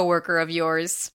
coworker of yours.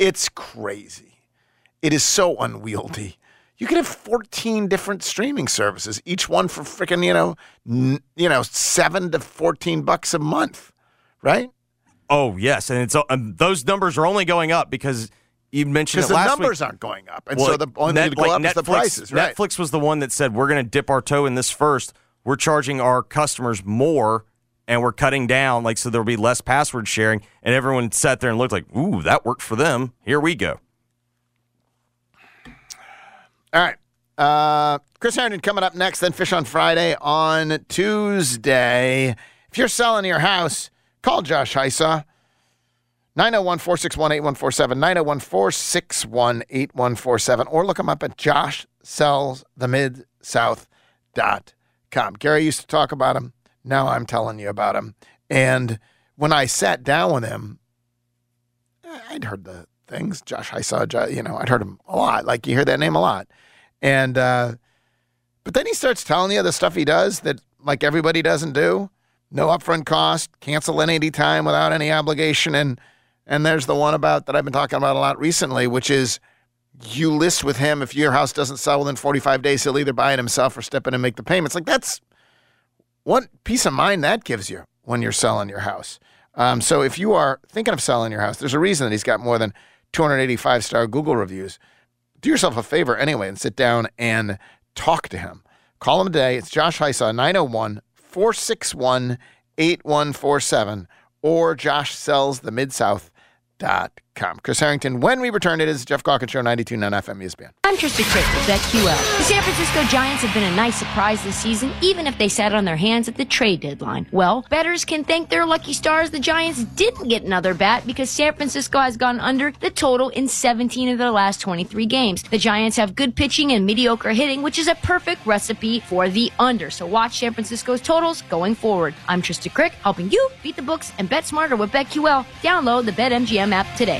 It's crazy. It is so unwieldy. You can have 14 different streaming services, each one for freaking, you know, n- you know, 7 to 14 bucks a month, right? Oh, yes, and it's um, those numbers are only going up because you mentioned it the last numbers week. aren't going up. And Well, so the only Net- go like up is the prices, right? Netflix was the one that said we're going to dip our toe in this first. We're charging our customers more, and we're cutting down, like so there'll be less password sharing. And everyone sat there and looked like, "Ooh, that worked for them." Here we go. All right. Uh, Chris Herrington coming up next, then Fish on Friday on Tuesday. If you're selling your house, call Josh Hysaw. 901 461 8147, 901 461 8147, or look him up at joshsellsthemidsouth.com. Gary used to talk about him. Now I'm telling you about him. And when I sat down with him, I'd heard the things. Josh Hysaw, you know, I'd heard him a lot. Like you hear that name a lot. And, uh, but then he starts telling you the stuff he does that like everybody doesn't do. No upfront cost, cancel in any time without any obligation. And, and there's the one about that I've been talking about a lot recently, which is you list with him. If your house doesn't sell within 45 days, he'll either buy it himself or step in and make the payments. Like that's what peace of mind that gives you when you're selling your house. Um, so if you are thinking of selling your house, there's a reason that he's got more than 285 star Google reviews. Do yourself a favor anyway and sit down and talk to him. Call him today. It's Josh Hysaw, 901 461 8147 or Josh south.com. Chris Herrington, when we return, it is Geoff Calkins Show, 92.9 FM ESPN. I'm Tristan Crick with BetQL. The San Francisco Giants have been a nice surprise this season, even if they sat on their hands at the trade deadline. Well, bettors can thank their lucky stars the Giants didn't get another bat because San Francisco has gone under the total in 17 of their last 23 games. The Giants have good pitching and mediocre hitting, which is a perfect recipe for the under. So watch San Francisco's totals going forward. I'm Tristan Crick, helping you beat the books and bet smarter with BetQL. Download the BetMGM app today.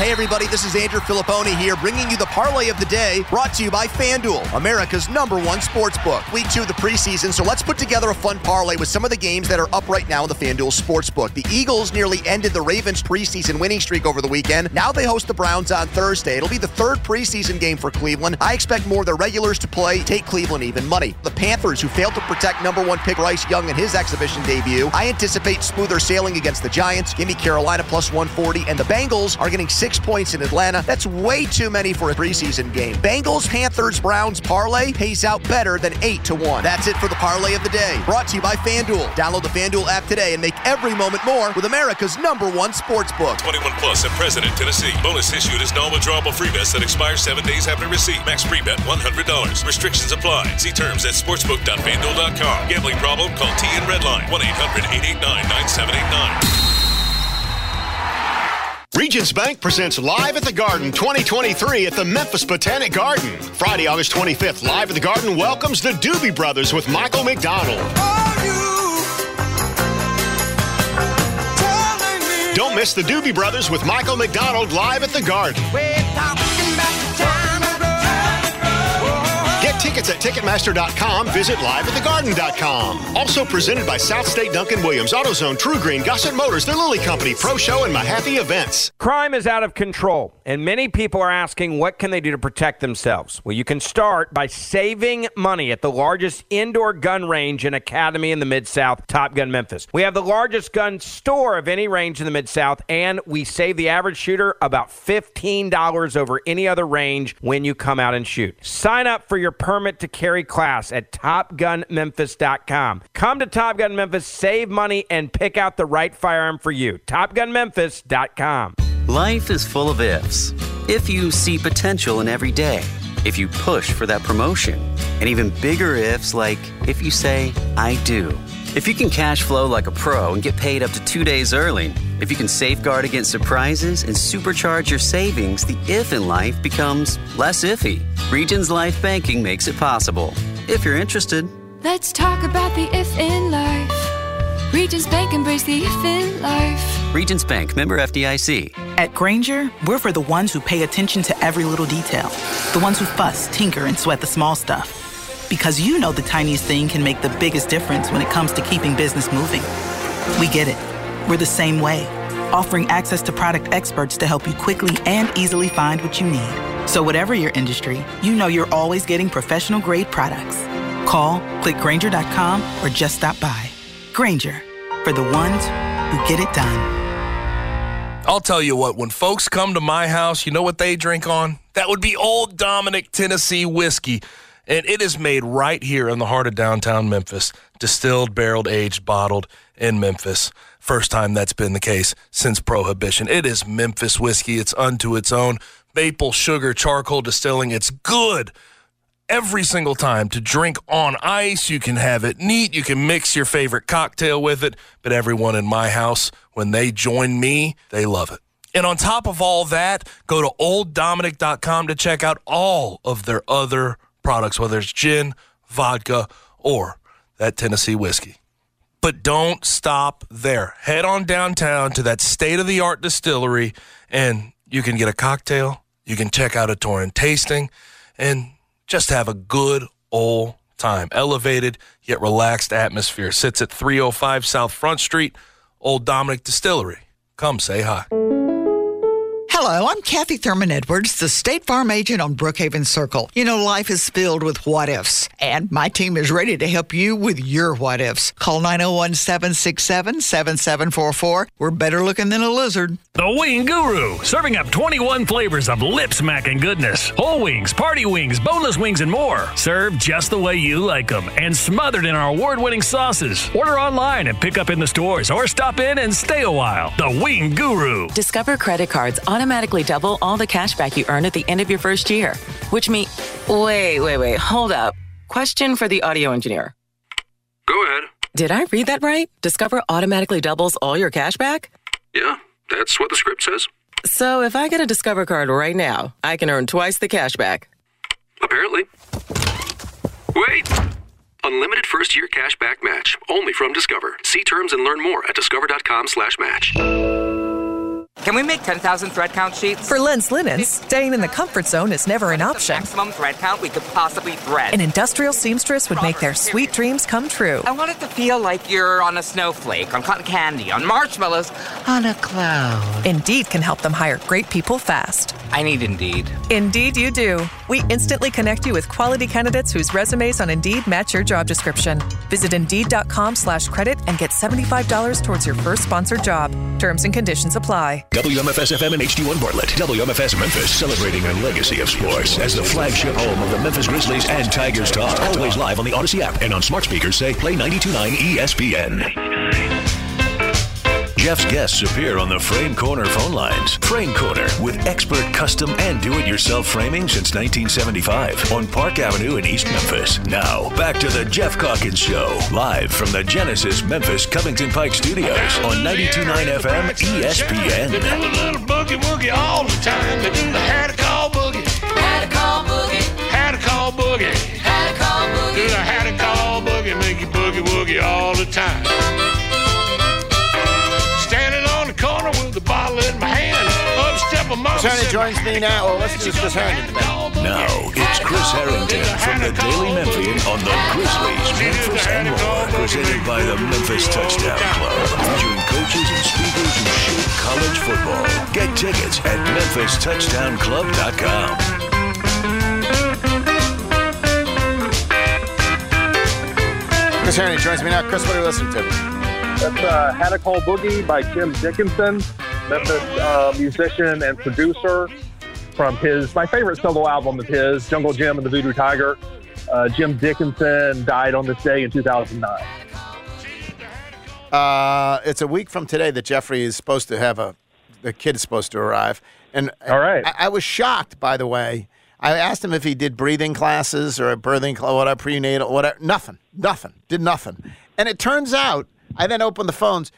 Hey, everybody, this is Andrew Filipponi here, bringing you the parlay of the day, brought to you by FanDuel, America's number one sports book. Week two of the preseason, so let's put together a fun parlay with some of the games that are up right now in the FanDuel Sportsbook. The Eagles nearly ended the Ravens' preseason winning streak over the weekend. Now they host the Browns on Thursday. It'll be the third preseason game for Cleveland. I expect more of their regulars to play, take Cleveland even money. The Panthers, who failed to protect number one pick Bryce Young in his exhibition debut, I anticipate smoother sailing against the Giants. Give me Carolina plus 140, and the Bengals are getting six six points in Atlanta. That's way too many for a preseason game. Bengals, Panthers, Browns parlay pays out better than 8 to 1. That's it for the parlay of the day. Brought to you by FanDuel. Download the FanDuel app today and make every moment more with America's number one sports book. 21 and at President, Tennessee. Bonus issued is non-withdrawable free bets that expire seven days after receipt. Max free bet $100. Restrictions apply. See terms at sportsbook.fanduel.com. Gambling problem? Call T TN Redline 1-800-889-9789. Regions Bank presents Live at the Garden 2023 at the Memphis Botanic Garden. Friday, August 25th, Live at the Garden welcomes the Doobie Brothers with Michael McDonald. Don't miss the Doobie Brothers with Michael McDonald live at the Garden. Get tickets at Ticketmaster.com. Visit liveatthegarden.com. Also presented by South State Duncan Williams, AutoZone, TruGreen, Gossett Motors, The Lilly Company, Pro Show, and Mahaffey Events. Crime is out of control, and many people are asking what can they do to protect themselves. Well, you can start by saving money at the largest indoor gun range and academy in the Mid South, Top Gun Memphis. We have the largest gun store of any range in the Mid South, and we save the average shooter about $15 over any other range when you come out and shoot. Sign up for your permit to carry class at TopGunMemphis.com. Come to Top Gun Memphis, save money, and pick out the right firearm for you. TopGunMemphis.com. Life is full of ifs. If you see potential in every day, if you push for that promotion, and even bigger ifs like if you say, I do. If you can cash flow like a pro and get paid up to two days early, if you can safeguard against surprises and supercharge your savings, the if in life becomes less iffy. Regions Life Banking makes it possible. If you're interested, Let's talk about the if in life. Regions Bank embrace the if in life. Regions Bank, member FDIC. At Grainger, we're for the ones who pay attention to every little detail, the ones who fuss, tinker, and sweat the small stuff. Because you know the tiniest thing can make the biggest difference when it comes to keeping business moving. We get it. We're the same way, offering access to product experts to help you quickly and easily find what you need. So, whatever your industry, you know you're always getting professional grade products. Call, click clickgranger.com, or just stop by. Grainger, for the ones who get it done. I'll tell you what, when folks come to my house, you know what they drink on? That would be Old Dominick Tennessee whiskey. And it is made right here in the heart of downtown Memphis, distilled, barreled, aged, bottled in Memphis. First time that's been the case since Prohibition. It is Memphis whiskey. It's unto its own. Maple, sugar, charcoal distilling. It's good every single time to drink on ice. You can have it neat. You can mix your favorite cocktail with it. But everyone in my house, when they join me, they love it. And on top of all that, go to olddominick.com to check out all of their other products, whether it's gin, vodka, or that Tennessee whiskey. But don't stop there. Head on downtown to that state of the art distillery, and you can get a cocktail. You can check out a Torrent tasting, and just have a good old time. Elevated yet relaxed atmosphere. Sits at 305 South Front Street, Old Dominick Distillery. Come say hi. Hello, I'm Kathy Thurman Edwards, the State Farm agent on Brookhaven Circle. You know, life is filled with what ifs, and my team is ready to help you with your what ifs. Call 901 767 7744. We're better looking than a lizard. The Wing Guru, serving up 21 flavors of lip smacking goodness. Whole wings, party wings, boneless wings, and more. Served just the way you like them and smothered in our award winning sauces. Order online and pick up in the stores or stop in and stay a while. The Wing Guru. Discover credit cards automatically double all the cash back you earn at the end of your first year, which means. Wait, wait, wait, hold up. Question for the audio engineer. Go ahead. Did I read that right? Discover automatically doubles all your cash back? Yeah, that's what the script says. So if I get a Discover card right now, I can earn twice the cash back. Apparently. Wait! Unlimited first year cash back match. Only from Discover. See terms and learn more at discover.com slash match. Can we make 10,000 thread count sheets? For Lens Linens, staying in the comfort zone is never an option. Maximum thread count we could possibly thread. An industrial seamstress would make their sweet dreams come true. I want it to feel like you're on a snowflake, on cotton candy, on marshmallows, on a cloud. Indeed can help them hire great people fast. I need Indeed. Indeed, you do. We instantly connect you with quality candidates whose resumes on Indeed match your job description. Visit Indeed.com slash credit and get $75 towards your first sponsored job. Terms and conditions apply. WMFS FM and HD1 Bartlett. WMFS Memphis celebrating a legacy of sports as the flagship home of the Memphis Grizzlies and Tigers Talk. Always live on the Odyssey app and on smart speakers say play 929 ESPN. Jeff's guests appear on the Frame Corner phone lines. Frame Corner with expert custom and do-it-yourself framing since 1975 on Park Avenue in East Memphis. Now, back to the Geoff Calkins Show, live from the Genesis Memphis Covington Pike Studios on 92.9 FM ESPN. They do a little boogie woogie all the time. They do the Hadacol boogie. Hadacol boogie. Hadacol boogie. Hadacol boogie. Do the Hadacol boogie. Make you boogie woogie all the time. Step a mama. Chris Herrington said, joins me now. Well, let's do Chris Herrington. Now, it's Chris Herrington from the Daily Memphian on the Grizzlies, Memphis and more, presented by the Memphis Touchdown Club, featuring coaches and speakers who shape college football. Get tickets at memphistouchdownclub.com. Chris Herrington joins me now. Chris, what are you listening to? That's uh, Hadacol Boogie by Jim Dickinson, Memphis uh, musician and producer from his my favorite solo album of his, Jungle Jim and the Voodoo Tiger. Uh, Jim Dickinson died on this day in 2009. Uh, it's a week from today that Jeffrey is supposed to have a, the kid is supposed to arrive. And All right. I, I was shocked, by the way. I asked him if he did breathing classes or a birthing class, whatever, prenatal, whatever. Nothing, nothing, did nothing. And it turns out, I then opened the phones.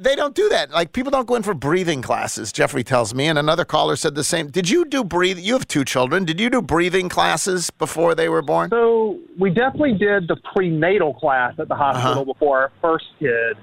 They don't do that. Like people don't go in for breathing classes. Jeffrey tells me, and another caller said the same. Did you do breathe? You have two children. Did you do breathing classes before they were born? So we definitely did the prenatal class at the uh-huh. hospital before our first kid.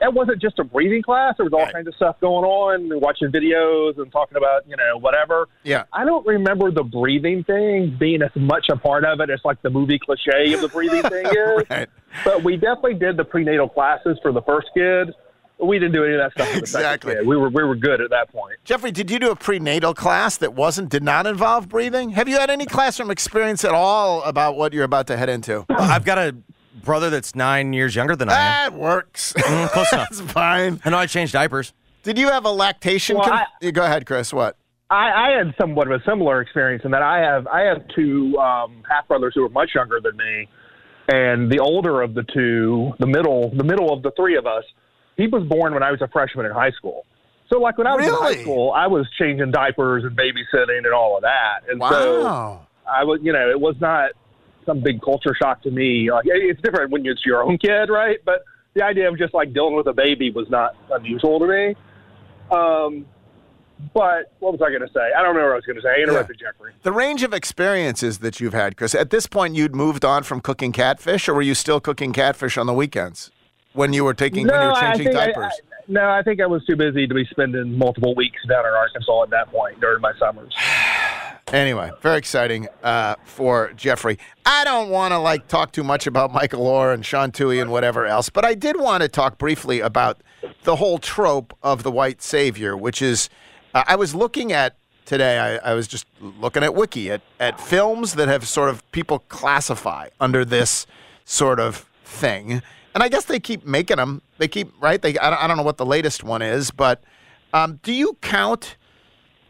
It wasn't just a breathing class. There was all kinds of stuff going on, watching videos and talking about, you know, whatever. Yeah. I don't remember the breathing thing being as much a part of it as like the movie cliche of the breathing thing is. Right. But we definitely did the prenatal classes for the first kid. We didn't do any of that stuff for the second Exactly. We were we were good at that point. Jeffrey, did you do a prenatal class that wasn't did not involve breathing? Have you had any classroom experience at all about what you're about to head into? I've got a brother that's nine years younger than I am. That works. Mm, close enough. That's fine. I know I changed diapers. Did you have a lactation? Well, con- I- Go ahead, Chris. What? I, I had somewhat of a similar experience in that I have I have two um, half brothers who are much younger than me, and the older of the two, the middle, the middle of the three of us, he was born when I was a freshman in high school. So like when I was in high school, I was changing diapers and babysitting and all of that, and so I was you know it was not some big culture shock to me. Like it's different when it's your own kid, right? But the idea of just like dealing with a baby was not unusual to me. Um, but what was I going to say? I don't remember what I was going to say. I interrupted Jeffrey. The range of experiences that you've had, Chris. At this point, you'd moved on from cooking catfish, or were you still cooking catfish on the weekends when you were taking when you were changing think I- diapers? I- no, I think I was too busy to be spending multiple weeks down in Arkansas at that point during my summers. Anyway, very exciting uh, for Jeffrey. I don't want to like talk too much about Michael Oher and Sean Tuohy and whatever else, but I did want to talk briefly about the whole trope of the white savior, which is uh, I was looking at today. I, I was just looking at Wiki at at films that have sort of people classify under this sort of thing, and I guess they keep making them. They keep right. They I don't, I don't know what the latest one is, but um, do you count?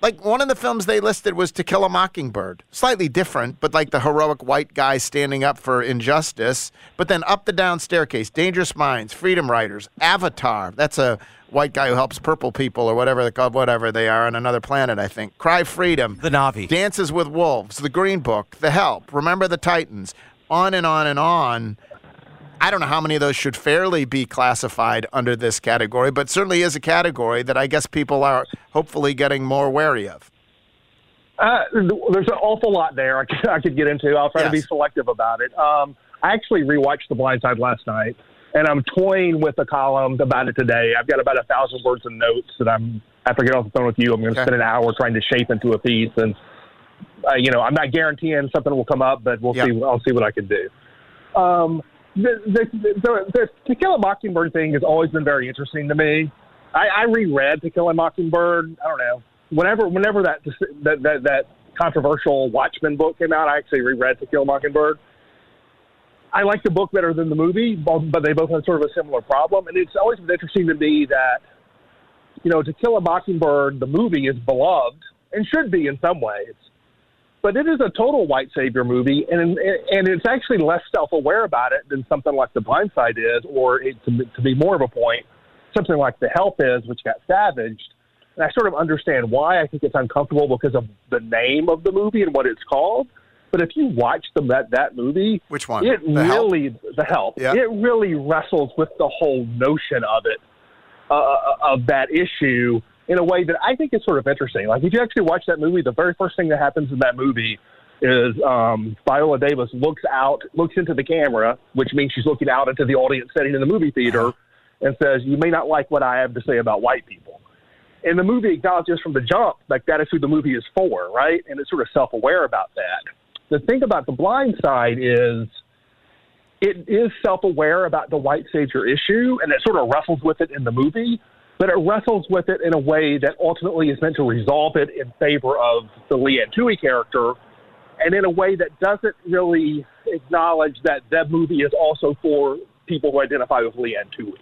like one of the films they listed was To Kill a Mockingbird. Slightly different, but like the heroic white guy standing up for injustice. But then Up the Down Staircase, Dangerous Minds, Freedom Riders, Avatar. That's a white guy who helps purple people or whatever they call whatever they are on another planet, I think. Cry Freedom. The Na'vi. Dances with Wolves, The Green Book, The Help, Remember the Titans, on and on and on. I don't know how many of those should fairly be classified under this category, but certainly is a category that I guess people are hopefully getting more wary of. Uh, there's an awful lot there I could, I could get into. I'll try to be selective about it. Um, I actually rewatched The Blind Side last night, and I'm toying with a column about it today. I've got about a thousand words of notes that I'm after I get off the phone with you. I'm going to Okay. spend an hour trying to shape into a piece, and uh, you know, I'm not guaranteeing something will come up, but we'll Yeah. see. I'll see what I can do. Um, the, the, the, the To Kill a Mockingbird thing has always been very interesting to me. I, I reread To Kill a Mockingbird. I don't know. Whenever, whenever that that that, that controversial Watchman book came out, I actually reread To Kill a Mockingbird. I like the book better than the movie, but they both have sort of a similar problem. And it's always been interesting to me that you know, To Kill a Mockingbird, the movie is beloved and should be in some ways, but it is a total white savior movie, and and it's actually less self-aware about it than something like The Blind Side is, or it, to, to be more of a point, something like The Help is, which got savaged. And I sort of understand why. I think it's uncomfortable because of the name of the movie and what it's called. But if you watch the, that that movie, which one? It The Help? the help. Yeah. It really wrestles with the whole notion of it, uh, of that issue in a way that I think is sort of interesting. Like if you actually watch that movie, the very first thing that happens in that movie is um, Viola Davis looks out, looks into the camera, which means she's looking out into the audience sitting in the movie theater, and says, "You may not like what I have to say about white people." And the movie acknowledges from the jump, like that is who the movie is for, right? And it's sort of self-aware about that. The thing about the blind side is it is self-aware about the white savior issue, and it sort of wrestles with it in the movie, but it wrestles with it in a way that ultimately is meant to resolve it in favor of the Leigh Anne Tuohy character, and in a way that doesn't really acknowledge that that movie is also for people who identify with Leigh Anne Tuohy.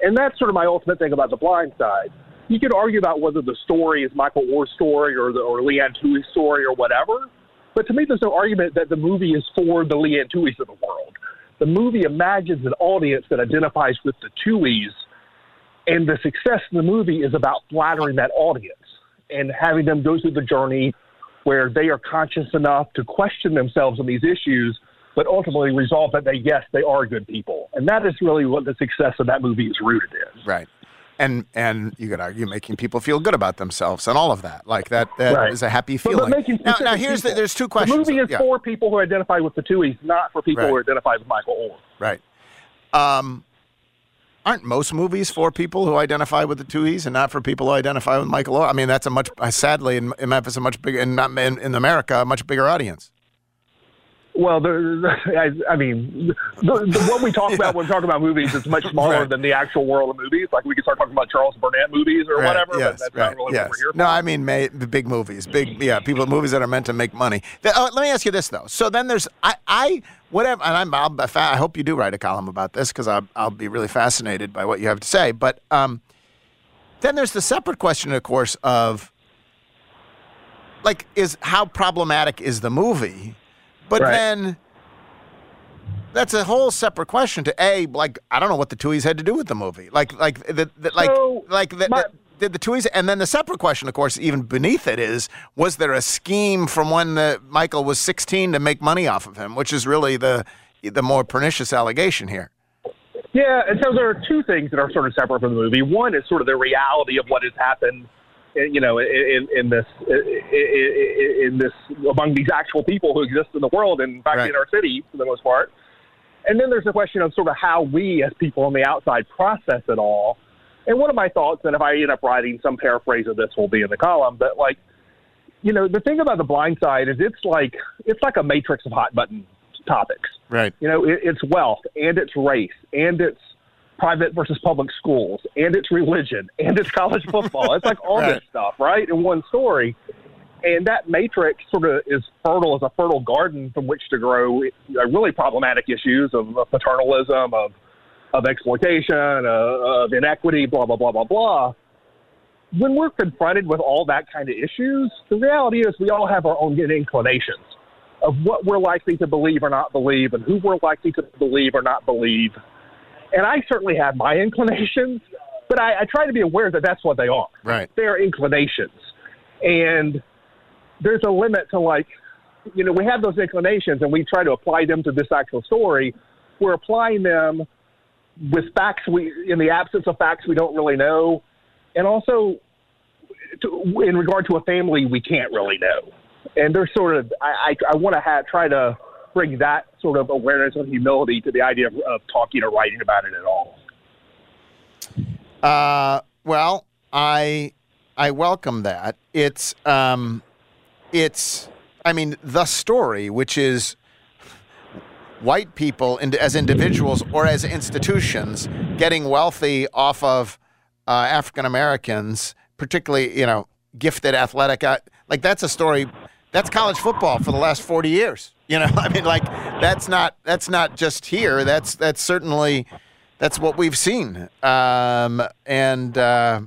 And that's sort of my ultimate thing about The Blind Side. You could argue about whether the story is Michael Oher's story or the, or Leigh Anne Tuohy's story or whatever, but to me, there's no argument that the movie is for the Leigh Anne Tuohy's of the world. The movie imagines an audience that identifies with the Tuohy's, and the success of the movie is about flattering that audience and having them go through the journey where they are conscious enough to question themselves on these issues, but ultimately resolve that they, yes, they are good people. And that is really what the success of that movie is rooted in. Right. And and you could argue making people feel good about themselves and all of that. Like that that is Right. a happy feeling. making now, now here's the, there's two questions. The movie is Yeah. for people who identify with the Tuohy's, not for people who identify with Michael Oher. Right. Um, aren't most movies for people who identify with the Tuohy's and not for people who identify with Michael? I mean, that's a much uh, sadly in, in Memphis a much bigger in, not in, in America a much bigger audience. Well, the, I, I mean, the, the, what we talk about when we talk about movies is much smaller Right. than the actual world of movies. Like we could start talking about Charles Burnett movies or Right, whatever, Yes, but that's right, not really yes. what we're here No, I mean ma- the big movies, big yeah, people movies that are meant to make money. Uh, let me ask you this though. So then there's I I whatever, and I'm I'll, I hope you do write a column about this because I'll I'll be really fascinated by what you have to say. But um, then there's the separate question, of course, of like is how problematic is the movie, but Right. then. That's a whole separate question. To a like, I don't know what the Tuohy's had to do with the movie. Like, like the, the like, like the, the, did the Tuohy's, and then the separate question, of course, even beneath it is, was there a scheme from when the, Michael was 16 to make money off of him, which is really the the more pernicious allegation here. Yeah, and so there are two things that are sort of separate from the movie. One is sort of the reality of what has happened, eh, you know, in, in this in, in this among these actual people who exist in the world and in fact in our city for the most part. And then there's the question of sort of how we as people on the outside process it all. And one of my thoughts, and if I end up writing some paraphrase of this, will be in the column. But like, you know, the thing about the blind side is it's like it's like a matrix of hot button topics. Right. You know, it, it's wealth and it's race and it's private versus public schools and it's religion and it's college football. it's like all Right. this stuff, right, in one story. And that matrix sort of is fertile as a fertile garden from which to grow uh, really problematic issues of, of paternalism, of of exploitation, uh, of inequity, blah blah blah blah blah. When we're confronted with all that kind of issues, the reality is we all have our own inclinations of what we're likely to believe or not believe, and who we're likely to believe or not believe. And I certainly have my inclinations, but I, I try to be aware that that's what they are. Right. They're inclinations, and there's a limit to like, you know, we have those inclinations, and we try to apply them to this actual story. We're applying them with facts we, in the absence of facts we don't really know, and also to, in regard to a family we can't really know. And there's sort of I I, I want to ha- try to bring that sort of awareness and humility to the idea of, of talking or writing about it at all. Uh, well, I I welcome that. It's um, it's I mean the story, which is white people in, as individuals or as institutions getting wealthy off of uh, African Americans, particularly you know gifted athletic. Uh, like that's a story. That's college football for the last forty years. You know, I mean, like that's not that's not just here. That's that's certainly that's what we've seen. Um, and uh,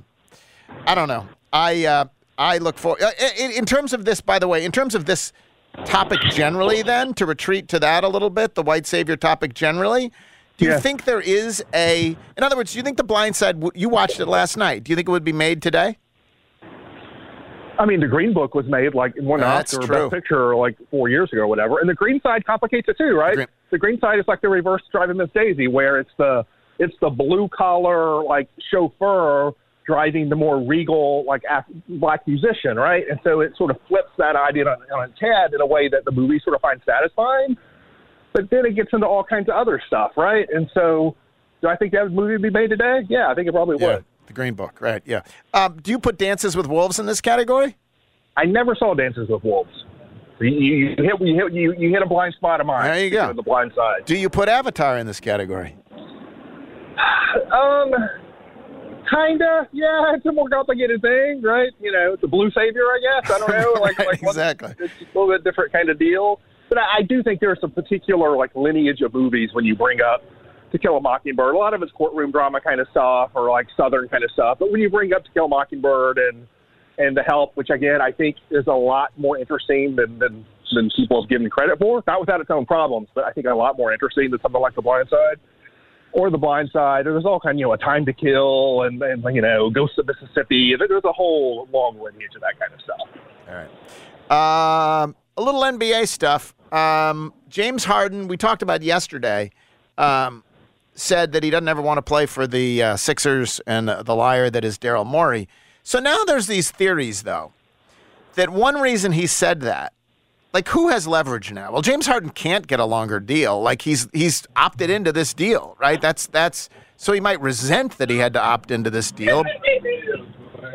I don't know. I uh, I look for uh, in, in terms of this. By the way, in terms of this topic generally, then to retreat to that a little bit, the white savior topic generally. Do you Yeah. think there is a? In other words, do you think the Blind Side? You watched it last night. Do you think it would be made today? I mean, the Green Book was made like in one That's Oscar true. Best Picture like four years ago or whatever, and the Green Side complicates it too, right? The Green, Side is like the reverse Driving Miss Daisy, where it's the it's the blue collar like chauffeur driving the more regal like Af- black musician, right? And so it sort of flips that idea on, on its head in a way that the movie sort of finds satisfying. But then it gets into all kinds of other stuff, right? And so, do I think that movie would be made today? Yeah, I think it probably would. The Green Book, right? Yeah. Um, do you put Dances with Wolves in this category? I never saw Dances with Wolves. You, you, you hit you hit you, you hit a blind spot of mine. There you go. The blind side. Do you put Avatar in this category? Um, kinda. Yeah, it's a more complicated thing, right? You know, it's a blue savior, I guess. I don't know. Like, like what- exactly. it's a little bit different kind of deal. But I, I do think there's some particular like lineage of movies when you bring up To Kill a Mockingbird. A lot of it's courtroom drama kind of stuff or like Southern kind of stuff. But when you bring up To Kill a Mockingbird and and The Help, which again I think is a lot more interesting than than than people have given credit for. Not without its own problems, but I think a lot more interesting than something like The Blind Side or The Blind Side. Or there's all kind, you know, A Time to Kill and, and you know, Ghosts of Mississippi. There- There's a whole long lineage of that kind of stuff. All right. Um, a little NBA stuff. Um, James Harden, we talked about yesterday, um, said that he doesn't ever want to play for the uh, Sixers and the liar that is Daryl Morey. So now there's these theories, though, that one reason he said that, like who has leverage now? Well, James Harden can't get a longer deal. Like he's he's opted into this deal, right? That's that's so he might resent that he had to opt into this deal.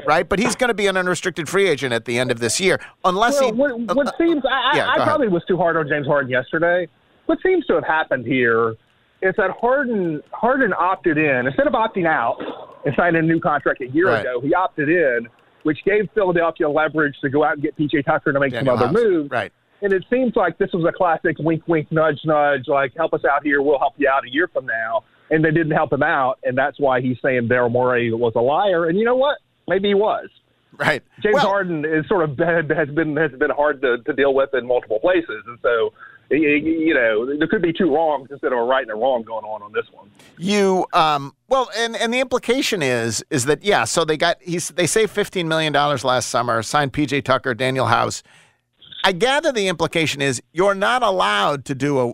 Right, but he's going to be an unrestricted free agent at the end of this year, unless well, he. what, uh, what seems I, yeah, I, I probably was too hard on James Harden yesterday. What seems to have happened here is that Harden Harden opted in instead of opting out and signing a new contract a year Right. ago. He opted in, which gave Philadelphia leverage to go out and get PJ Tucker to make Daniel some other moves. Right. And it seems like this was a classic wink, wink, nudge, nudge. Like help us out here, we'll help you out a year from now. And they didn't help him out, and that's why he's saying Daryl Morey was a liar. And you know what? Maybe he was. Right. James Harden is sort of been, has been has been hard to, to deal with in multiple places, and so you know there could be two wrongs instead of a right and a wrong going on on this one. You um well and and the implication is is that yeah so they got he's they saved 15 million dollars last summer signed PJ Tucker Danuel House I gather the implication is you're not allowed to do a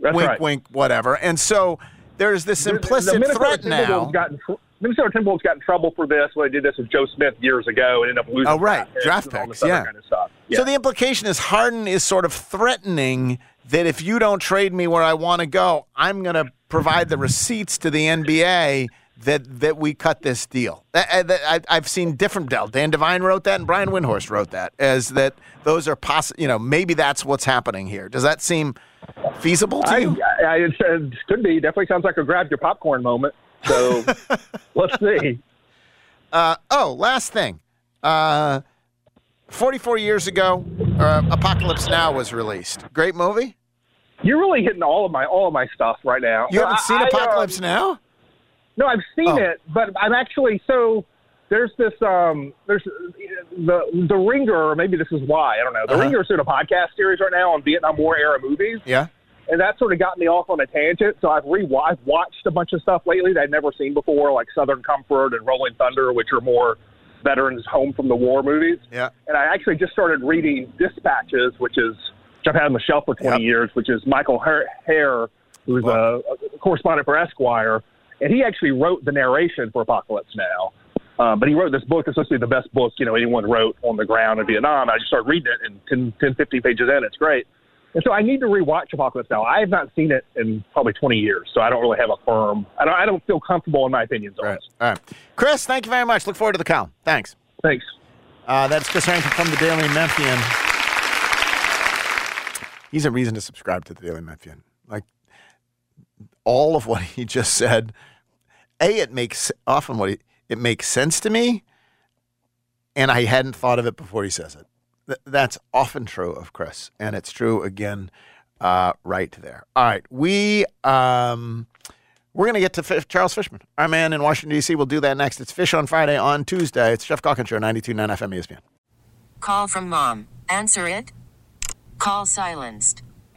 That's wink right. wink whatever and so there's this The- the implicit Minnesota threat now Got in, Minnesota Timberwolves got in trouble for this when they did this with Joe Smith years ago and ended up losing. Oh, right. Draft picks, yeah. kind of stuff. So the implication is Harden is sort of threatening that if you don't trade me where I want to go, I'm going to provide the receipts to the NBA that that we cut this deal. I, I've seen different Dell. Dan Devine wrote that, and Brian Windhorst wrote that as that those are possible. You know, maybe that's what's happening here. Does that seem feasible to I, you? I, it uh, could be. Definitely sounds like a grab your popcorn moment. So let's see. Uh, oh, last thing. Uh, 44 years ago, uh, Apocalypse Now was released. Great movie. You're really hitting all of my all of my stuff right now. You haven't I- seen Apocalypse um, Now? No, I've seen Oh. it, but I'm actually so there's this um there's the the Ringer. or Maybe this is why I don't know. The Uh-huh. Ringer is doing a podcast series right now on Vietnam War era movies, Yeah. and that sort of got me off on a tangent. So I've re I've watched a bunch of stuff lately that I'd never seen before, like Southern Comfort and Rolling Thunder, which are more veterans home from the war movies. Yeah. And I actually just started reading Dispatches, which is which I've had on the shelf for 20 years, which is Michael Herr, Herr who's a, a correspondent for Esquire, and he actually wrote the narration for Apocalypse Now. Um, but he wrote this book that's supposed to be the best book you know anyone wrote on the ground in Vietnam. I just started reading it, and 10, 10 15 pages in, it's great. And so I need to rewatch Apocalypse Now. I have not seen it in probably 20 years, so I don't really have a firm. I don't. I don't feel comfortable in my opinions on it. All right. Chris, thank you very much. Look forward to the column. Thanks. Thanks. Uh, that's Chris Herrington from the Daily Memphian. He's a reason to subscribe to the Daily Memphian. Like all of what he just said, a it makes often what he, it makes sense to me, and I hadn't thought of it before he says it. Th- that's often true of Chris, and it's true again uh, right there. All right, we um, We're going to get to Fi- Charles Fishman. Our man in Washington, D.C. We'll do that next. It's Fish on Friday on Tuesday. It's Jeff Show, 92.9 FM ESPN. Call from mom. Answer it. Call silenced.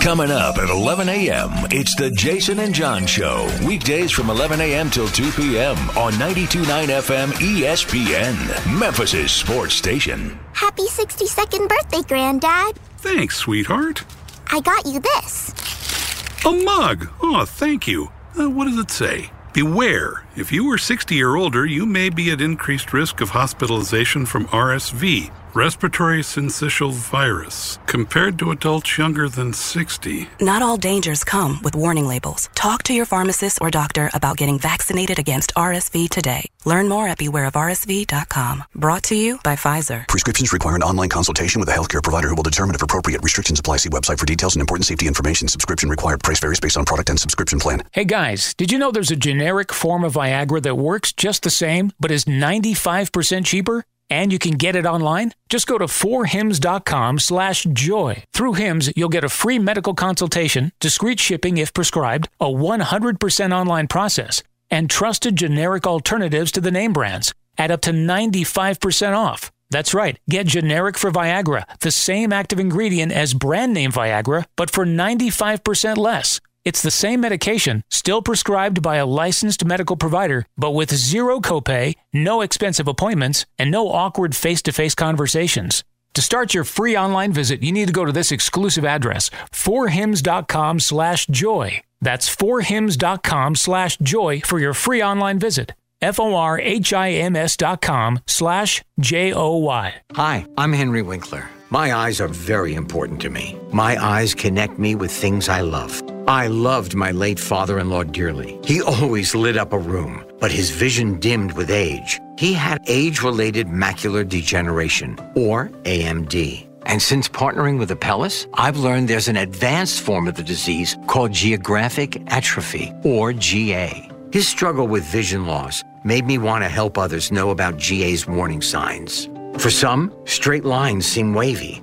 Coming up at 11 a.m., it's the Jason and John Show. Weekdays from 11 a.m. till 2 p.m. on 92.9 FM ESPN, Memphis' sports station. Happy 62nd birthday, Granddad. Thanks, sweetheart. I got you this. A mug. Oh, thank you. Uh, what does it say? Beware. If you are 60 or older, you may be at increased risk of hospitalization from RSV, respiratory syncytial virus, compared to adults younger than 60. Not all dangers come with warning labels. Talk to your pharmacist or doctor about getting vaccinated against RSV today. Learn more at bewareofrsv.com. Brought to you by Pfizer. Prescriptions require an online consultation with a healthcare provider who will determine if appropriate. Restrictions apply. See website for details and important safety information. Subscription required. Price varies based on product and subscription plan. Hey guys, did you know there's a generic form of Viagra that works just the same, but is 95% cheaper? And you can get it online? Just go to forhims.com slash joy. Through Hims, you'll get a free medical consultation, discreet shipping if prescribed, a 100% online process, and trusted generic alternatives to the name brands at up to 95% off. That's right. Get generic for Viagra, the same active ingredient as brand name Viagra, but for 95% less. It's the same medication, still prescribed by a licensed medical provider, but with zero copay, no expensive appointments, and no awkward face-to-face conversations. To start your free online visit, you need to go to this exclusive address, forhims.com slash joy. That's forhims.com slash joy for your free online visit. F-O-R-H-I-M-S dot com slash J-O-Y. Hi, I'm Henry Winkler. My eyes are very important to me. My eyes connect me with things I love. I loved my late father in law dearly. He always lit up a room, but his vision dimmed with age. He had age related macular degeneration, or AMD. And since partnering with Apellis, I've learned there's an advanced form of the disease called geographic atrophy, or GA. His struggle with vision loss made me want to help others know about GA's warning signs. For some, straight lines seem wavy,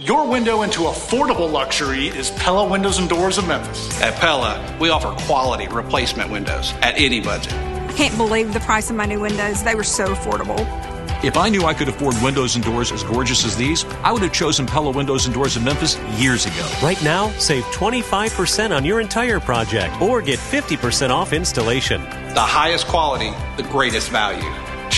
Your window into affordable luxury is Pella Windows and Doors of Memphis. At Pella, we offer quality replacement windows at any budget. I can't believe the price of my new windows. They were so affordable. If I knew I could afford windows and doors as gorgeous as these, I would have chosen Pella Windows and Doors of Memphis years ago. Right now, save 25% on your entire project or get 50% off installation. The highest quality, the greatest value.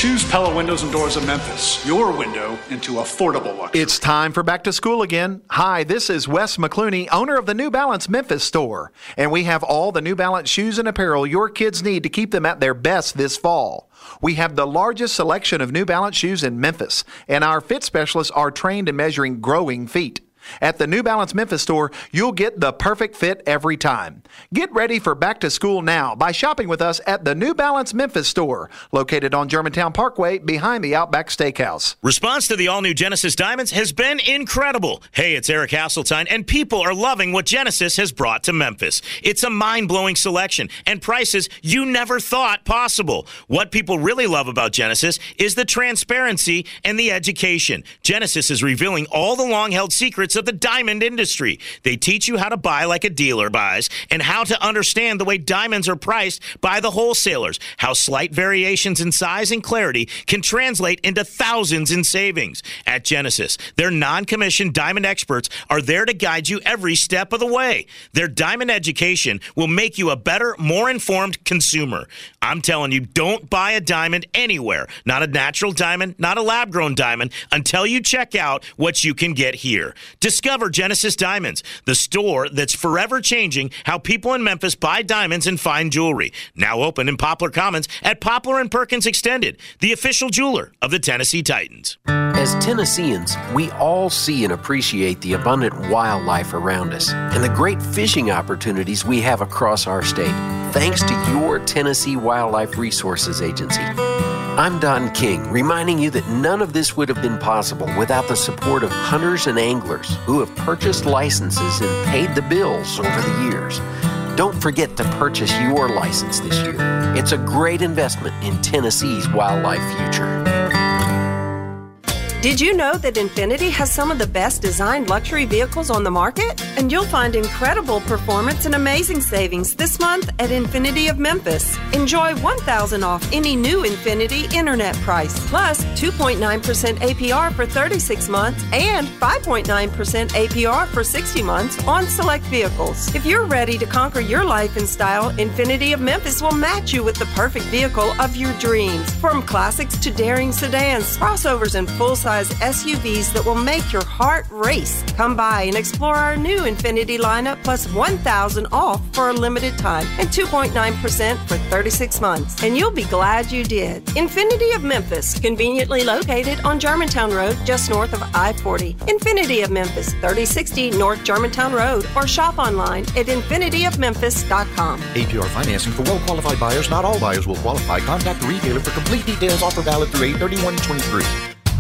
Choose Pella Windows and Doors of Memphis, your window into affordable luxury. It's time for back to school again. Hi, this is Wes McClooney, owner of the New Balance Memphis store, and we have all the New Balance shoes and apparel your kids need to keep them at their best this fall. We have the largest selection of New Balance shoes in Memphis, and our fit specialists are trained in measuring growing feet. At the New Balance Memphis store, you'll get the perfect fit every time. Get ready for back to school now by shopping with us at the New Balance Memphis store, located on Germantown Parkway behind the Outback Steakhouse. Response to the all new Genesis Diamonds has been incredible. Hey, it's Eric Hasseltine, and people are loving what Genesis has brought to Memphis. It's a mind blowing selection and prices you never thought possible. What people really love about Genesis is the transparency and the education. Genesis is revealing all the long held secrets of the diamond industry. They teach you how to buy like a dealer buys and how to understand the way diamonds are priced by the wholesalers, how slight variations in size and clarity can translate into thousands in savings. At Genesis, their non commissioned diamond experts are there to guide you every step of the way. Their diamond education will make you a better, more informed consumer. I'm telling you, don't buy a diamond anywhere, not a natural diamond, not a lab grown diamond, until you check out what you can get here. Discover Genesis Diamonds, the store that's forever changing how people in Memphis buy diamonds and fine jewelry. Now open in Poplar Commons at Poplar and Perkins Extended, the official jeweler of the Tennessee Titans. As Tennesseans, we all see and appreciate the abundant wildlife around us and the great fishing opportunities we have across our state, thanks to your Tennessee Wildlife Resources Agency. I'm Don King, reminding you that none of this would have been possible without the support of hunters and anglers who have purchased licenses and paid the bills over the years. Don't forget to purchase your license this year. It's a great investment in Tennessee's wildlife future. Did you know that Infiniti has some of the best designed luxury vehicles on the market? And you'll find incredible performance and amazing savings this month at Infiniti of Memphis. Enjoy 1000 off any new Infiniti internet price, plus 2.9% APR for 36 months and 5.9% APR for 60 months on select vehicles. If you're ready to conquer your life in style, Infiniti of Memphis will match you with the perfect vehicle of your dreams. From classics to daring sedans, crossovers, and full SUVs that will make your heart race. Come by and explore our new Infiniti lineup plus 1000 off for a limited time and 2.9% for 36 months. And you'll be glad you did. Infiniti of Memphis, conveniently located on Germantown Road just north of I 40. Infiniti of Memphis, 3060 North Germantown Road, or shop online at infinityofmemphis.com. APR financing for well qualified buyers. Not all buyers will qualify. Contact the retailer for complete details. Offer valid through 83123.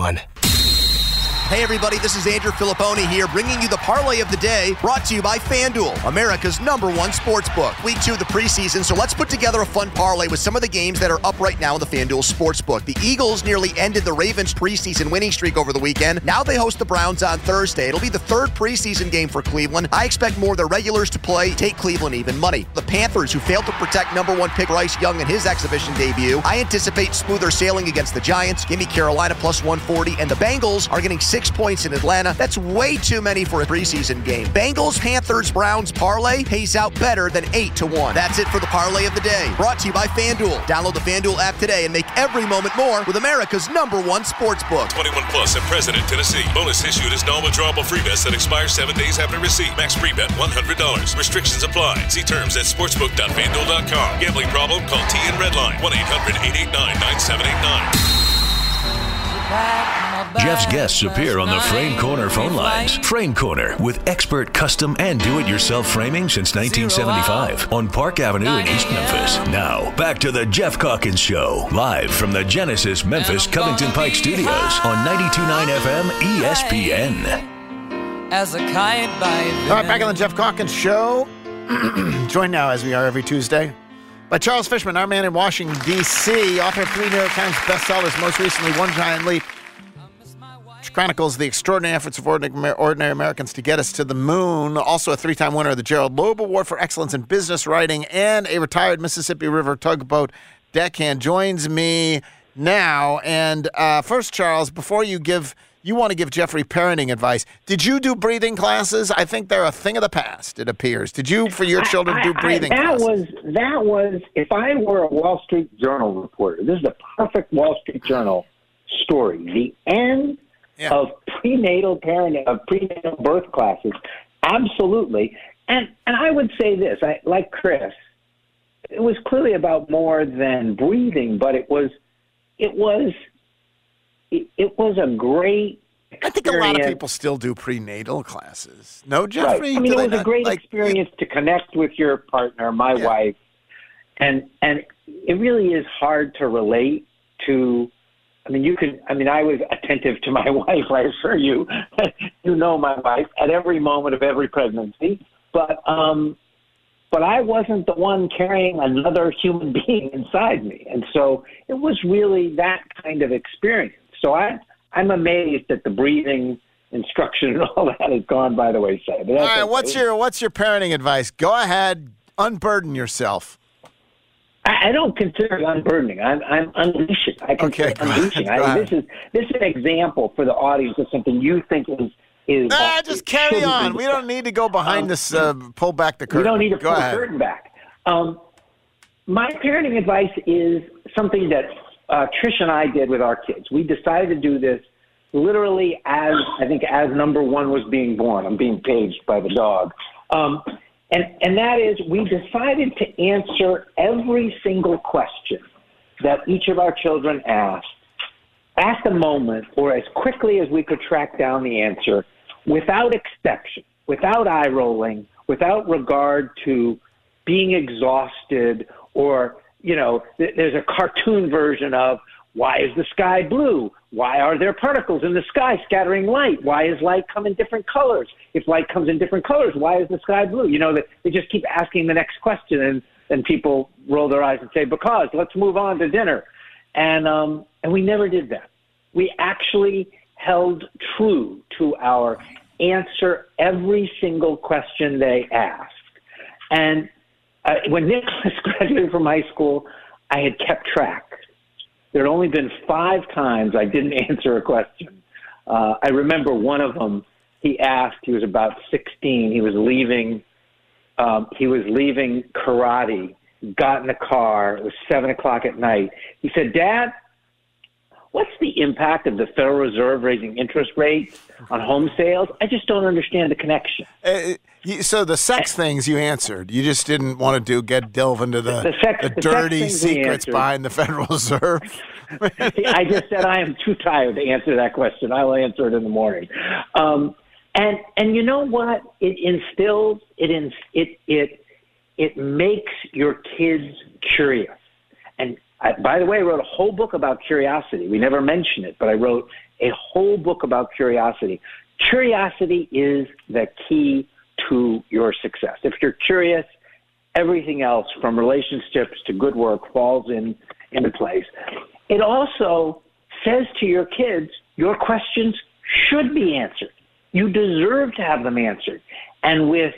one. Hey, everybody, this is Andrew Filipponi here, bringing you the parlay of the day, brought to you by FanDuel, America's number one sports book. Week two of the preseason, so let's put together a fun parlay with some of the games that are up right now in the FanDuel Sportsbook. The Eagles nearly ended the Ravens' preseason winning streak over the weekend. Now they host the Browns on Thursday. It'll be the third preseason game for Cleveland. I expect more of their regulars to play, take Cleveland even money. The Panthers, who failed to protect number one pick Bryce Young in his exhibition debut, I anticipate smoother sailing against the Giants. Give me Carolina plus 140, and the Bengals are getting six points in Atlanta. That's way too many for a preseason game. Bengals, Panthers, Browns parlay pays out better than 8 to 1. That's it for the parlay of the day. Brought to you by FanDuel. Download the FanDuel app today and make every moment more with America's number one sports book. 21 and at President, Tennessee. Bonus issued is non-withdrawable free bets that expires seven days after receipt. Max free bet $100. Restrictions apply. See terms at sportsbook.fanduel.com. Gambling problem? Call T TN Redline 1-800-889-9789. Jeff's guests appear on the Frame Corner phone lines. Frame Corner with expert custom and do-it-yourself framing since 1975 on Park Avenue in East Memphis. Now, back to the Geoff Calkins Show, live from the Genesis Memphis Covington Pike Studios on 92.9 FM ESPN. As a kite by All right, back on the Geoff Calkins Show. Joined now, as we are every Tuesday, by Charles Fishman, our man in Washington, D.C., author of three New York Times bestsellers, most recently One Giant Leap, which chronicles the extraordinary efforts of ordinary, ordinary Americans to get us to the moon. Also, a three time winner of the Gerald Loeb Award for Excellence in Business Writing, and a retired Mississippi River tugboat deckhand joins me now. And uh, first, Charles, before you give you want to give Jeffrey parenting advice. Did you do breathing classes? I think they're a thing of the past. It appears. Did you, for your children, I- do I- breathing that classes? was that was if I were a Wall Street Journal reporter. This is a perfect Wall Street Journal story. The end of prenatal parenting of prenatal birth classes. Absolutely. And and I would say this, I like Chris, it was clearly about more than breathing, but it was it was it, it was a great I think a lot of people still do prenatal classes. No, Jeffrey. Right. I mean, it was a great Like, experience to connect with your partner, my wife, and and it really is hard to relate to. I mean, you could. I mean, I was attentive to my wife. I assure you, you know my wife at every moment of every pregnancy. But um, but I wasn't the one carrying another human being inside me, and so it was really that kind of experience. So I I'm amazed that the breathing instruction and all that has gone by the wayside. All okay. what's your what's your parenting advice? Go ahead, unburden yourself. I don't consider it unburdening. I'm, I'm unleashing. I consider it unleashing. I, this is this is an example for the audience of something you think is is. Ah, just carry on. We don't need to go behind this. Uh, pull back the curtain. We don't need to go pull ahead. the curtain back. Um, my parenting advice is something that uh, Trish and I did with our kids. We decided to do this literally as I think as number one was being born. I'm being paged by the dog. Um, and, and that is, we decided to answer every single question that each of our children asked at the moment or as quickly as we could track down the answer without exception, without eye rolling, without regard to being exhausted or, you know, th- there's a cartoon version of why is the sky blue? Why are there particles in the sky scattering light? Why is light come in different colors? If light comes in different colors, why is the sky blue? You know, they just keep asking the next question and then people roll their eyes and say, because let's move on to dinner. And, um, and we never did that. We actually held true to our answer every single question they asked. And uh, when Nicholas graduated from high school, I had kept track. There had only been five times I didn't answer a question. Uh, I remember one of them. He asked. He was about 16. He was leaving. Um, he was leaving karate. Got in the car. It was seven o'clock at night. He said, "Dad, what's the impact of the Federal Reserve raising interest rates on home sales? I just don't understand the connection." Uh, you, so the sex things you answered, you just didn't want to do get delve into the, The sex- the dirty secrets behind the Federal Reserve. I just said I am too tired to answer that question. I will answer it in the morning. Um, and and you know what? It instills it in it it it makes your kids curious. And I, by the way, I wrote a whole book about curiosity. We never mention it, but I wrote a whole book about curiosity. Curiosity is the key to your success. If you're curious, everything else from relationships to good work falls in into place. It also says to your kids, your questions should be answered. You deserve to have them answered. And with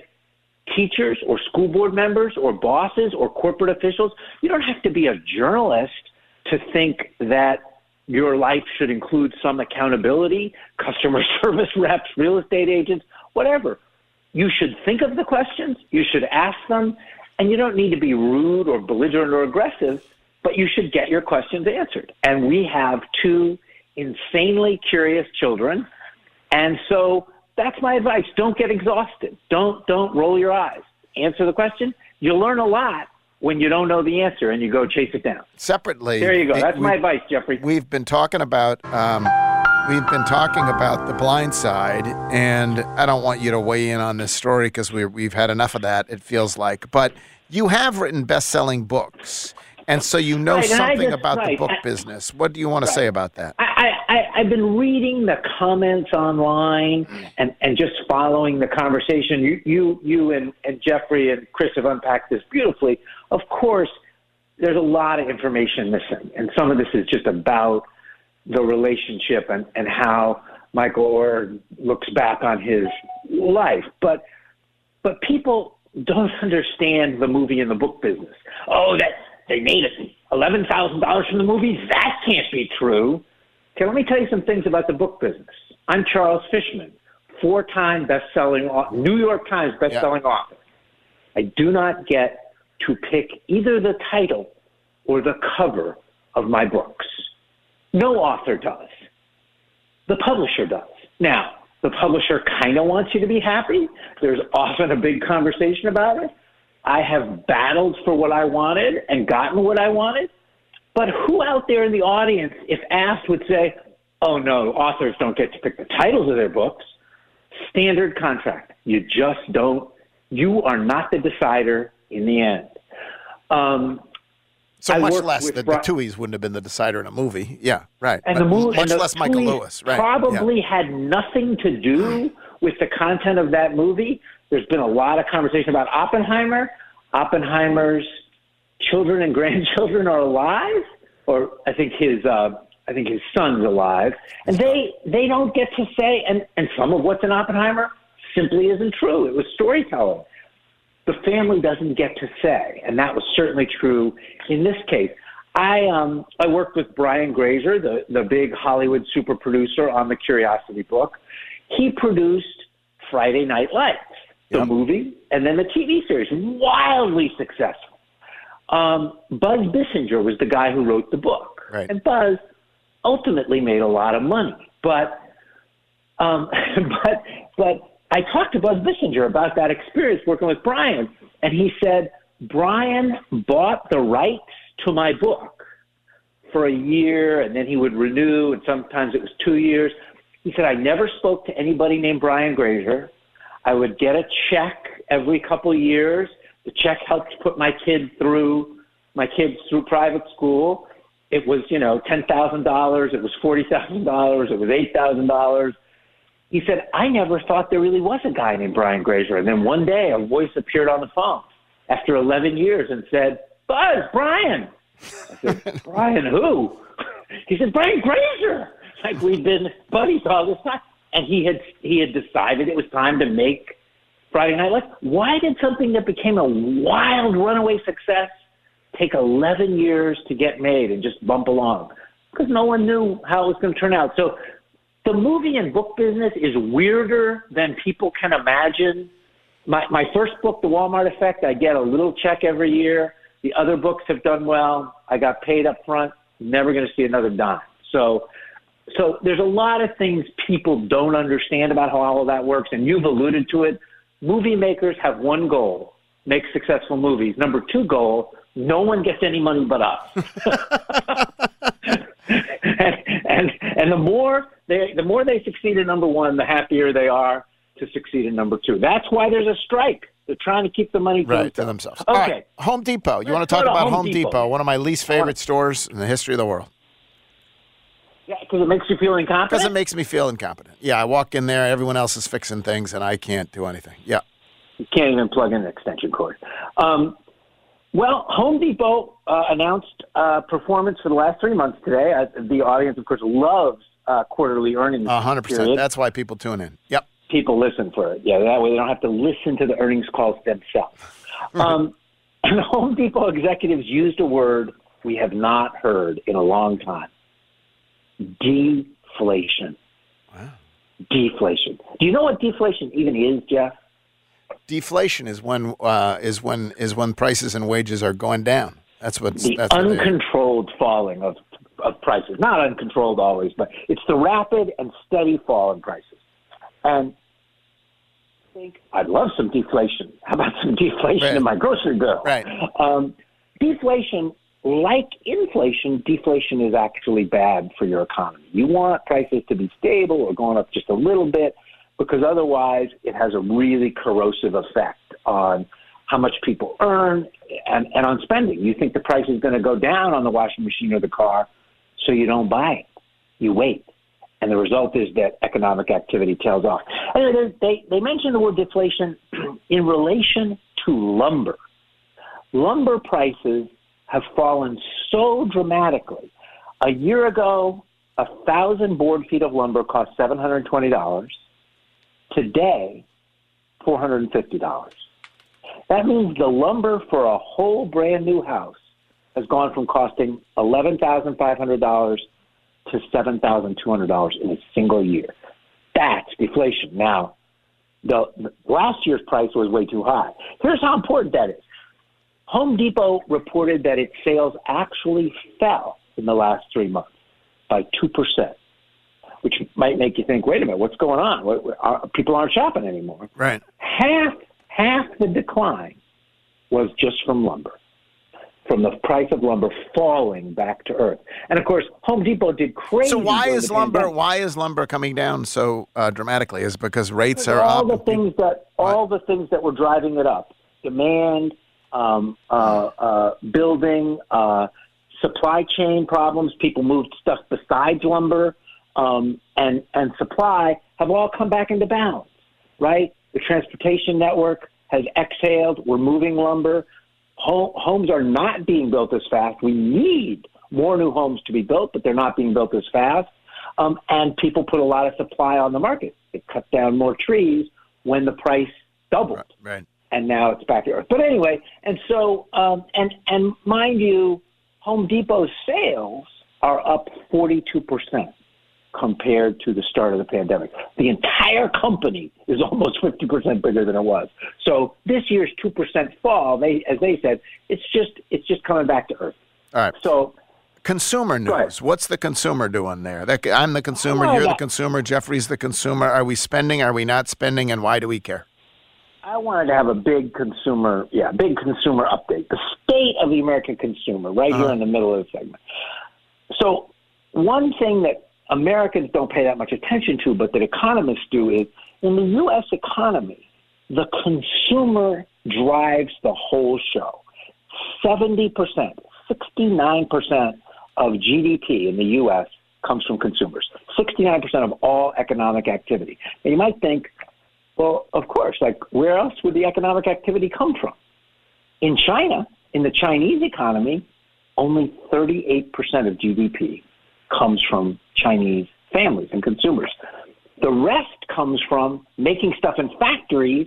teachers or school board members or bosses or corporate officials, you don't have to be a journalist to think that your life should include some accountability, customer service reps, real estate agents, whatever. You should think of the questions, you should ask them, and you don't need to be rude or belligerent or aggressive, but you should get your questions answered. And we have two insanely curious children. And so that's my advice. Don't get exhausted. Don't don't roll your eyes. Answer the question. You'll learn a lot when you don't know the answer and you go chase it down. Separately, There you go. That's my advice, Jeffrey. We've been talking about um, we've been talking about the blind side, and I don't want you to weigh in on this story because we we've had enough of that. It feels like, but you have written best-selling books, and so you know Right, something just- about the book I- business. What do you want to say about that? I, I, I've been reading the comments online mm. and, and just following the conversation. You, you, you and, and Jeffrey and Chris have unpacked this beautifully. Of course, there's a lot of information missing, and some of this is just about the relationship and, and how Michael Oher looks back on his life. But but people don't understand the movie and the book business. Oh, that they made it eleven thousand dollars from the movie. That can't be true. Okay, let me tell you some things about the book business. I'm Charles Fishman, four-time best-selling, New York Times best-selling author. I do not get to pick either the title or the cover of my books. No author does. The publisher does. Now, the publisher kind of wants you to be happy. There's often a big conversation about it. I have battled for what I wanted and gotten what I wanted. But who out there in the audience, if asked, would say, oh no, authors don't get to pick the titles of their books? Standard contract. You just don't, you are not the decider in the end. Um, So I much less that Bri- the Tuohys wouldn't have been the decider in a movie. Yeah, right. and But the movie, much less Michael Lewis. Right. yeah. Probably had nothing to do with the content of that movie. There's been a lot of conversation about Oppenheimer. Oppenheimer's children and grandchildren are alive, or I think his uh, I think his son's alive, and they they don't get to say. And and some of what's in Oppenheimer simply isn't true. It was storytelling. The family doesn't get to say, and that was certainly true in this case. I um I worked with Brian Grazer, the the big Hollywood super producer on the Curiosity book. He produced Friday Night Lights, the movie, and then the TV series, wildly successful. Um, Buzz Bissinger was the guy who wrote the book, Right. and Buzz ultimately made a lot of money. But um, but but I talked to Buzz Bissinger about that experience working with Brian, and he said Brian bought the rights to my book for a year, and then he would renew, and sometimes it was two years. He said I never spoke to anybody named Brian Grazer. I would get a check every couple years. The check helped put my kid through my kids through private school. It was, you know, ten thousand dollars. It was forty thousand dollars. It was eight thousand dollars. He said, I never thought there really was a guy named Brian Grazer. And then one day a voice appeared on the phone after 11 years and said, Buzz, Brian. I said, Brian who? He said, Brian Grazer. Like we'd been buddies all this time. And he had he had decided it was time to make Friday Night Lights. Why did something that became a wild runaway success take 11 years to get made and just bump along? Because no one knew how it was going to turn out. So the movie and book business is weirder than people can imagine. My my first book, The Walmart Effect, I get a little check every year. The other books have done well. I got paid up front. Never going to see another dime. So so there's a lot of things people don't understand about how all of that works, and you've alluded to it. Movie makers have one goal: make successful movies. Number two goal: no one gets any money but us. and, and and the more they the more they succeed at number one, the happier they are. to succeed in number two. That's why there's a strike. They're trying to keep the money Right, to themselves. Okay. right, Home Depot. You want to talk to about Home Home Depot. Depot. one of my least favorite stores in the history of the world. Yeah, because it makes you feel incompetent. Because it makes me feel incompetent. Yeah, I walk in there, everyone else is fixing things, and I can't do anything. Yeah. You can't even plug in an extension cord. Um, well, Home Depot uh, announced uh, performance for the last three months today. Uh, the audience, of course, loves uh, quarterly earnings. A hundred percent. That's why people tune in. Yep. People listen for it. Yeah, that way they don't have to listen to the earnings calls themselves. um, and Home Depot executives used a word we have not heard in a long time deflation. Deflation. Do you know what deflation even is, Jeff? Deflation is when uh, is when is when prices and wages are going down. That's what the that's what uncontrolled falling of of prices. Not uncontrolled always, but it's the rapid and steady fall in prices. And I think I'd love some deflation. How about some deflation in my grocery bill? Right. Um, deflation, like inflation, deflation is actually bad for your economy. You want prices to be stable or going up just a little bit because otherwise it has a really corrosive effect on how much people earn and, and on spending. You think the price is going to go down on the washing machine or the car, so you don't buy it. You wait. And the result is that economic activity tails off. Anyway, they, they mentioned the word deflation in relation to lumber. Lumber prices have fallen so dramatically. A year ago, a thousand board feet of lumber cost $720. Today, four hundred and fifty dollars. That means the lumber for a whole brand new house has gone from costing eleven thousand five hundred dollars to seven thousand two hundred dollars in a single year. That's deflation. Now, the, the last year's price was way too high. Here's how important that is. Home Depot reported that its sales actually fell in the last three months by two percent, which might make you think, wait a minute, what's going on? What, what- are, people aren't shopping anymore. Right. Half half the decline was just from lumber, from the price of lumber falling back to earth. And of course, Home Depot did crazy. So why is lumber pandemic. why is lumber coming down so uh, dramatically? Is because rates are all up? the things that all the things that were driving it up demand um, uh, uh, building uh, supply chain problems people moved stuff besides lumber um, and and supply have all come back into balance right? The transportation network has exhaled. We're moving lumber. Home, homes are not being built as fast. We need more new homes to be built but they're not being built as fast. Um, and people put a lot of supply on the market. They cut down more trees when the price doubled, right? And now it's back to earth. But anyway, and so um, and and mind you, Home Depot's sales are up forty two percent compared to the start of the pandemic. The entire company is almost fifty percent bigger than it was. So this year's two percent fall, they as they said, it's just it's just coming back to earth. All right. So consumer news. What's the consumer doing there? That, I'm the consumer. You're the consumer. Jeffrey's the consumer. Are we spending? Are we not spending? And why do we care? I wanted to have a big consumer, yeah, big consumer update. The state of the American consumer, right here Uh-huh. in the middle of the segment. So, one thing that Americans don't pay that much attention to, but that economists do, is in the U.S. economy, the consumer drives the whole show. 70%, 69% of GDP in the U.S. comes from consumers. 69% of all economic activity. And you might think, well, of course, like where else would the economic activity come from? In China, in the Chinese economy, only 38% of GDP comes from Chinese families and consumers. The rest comes from making stuff in factories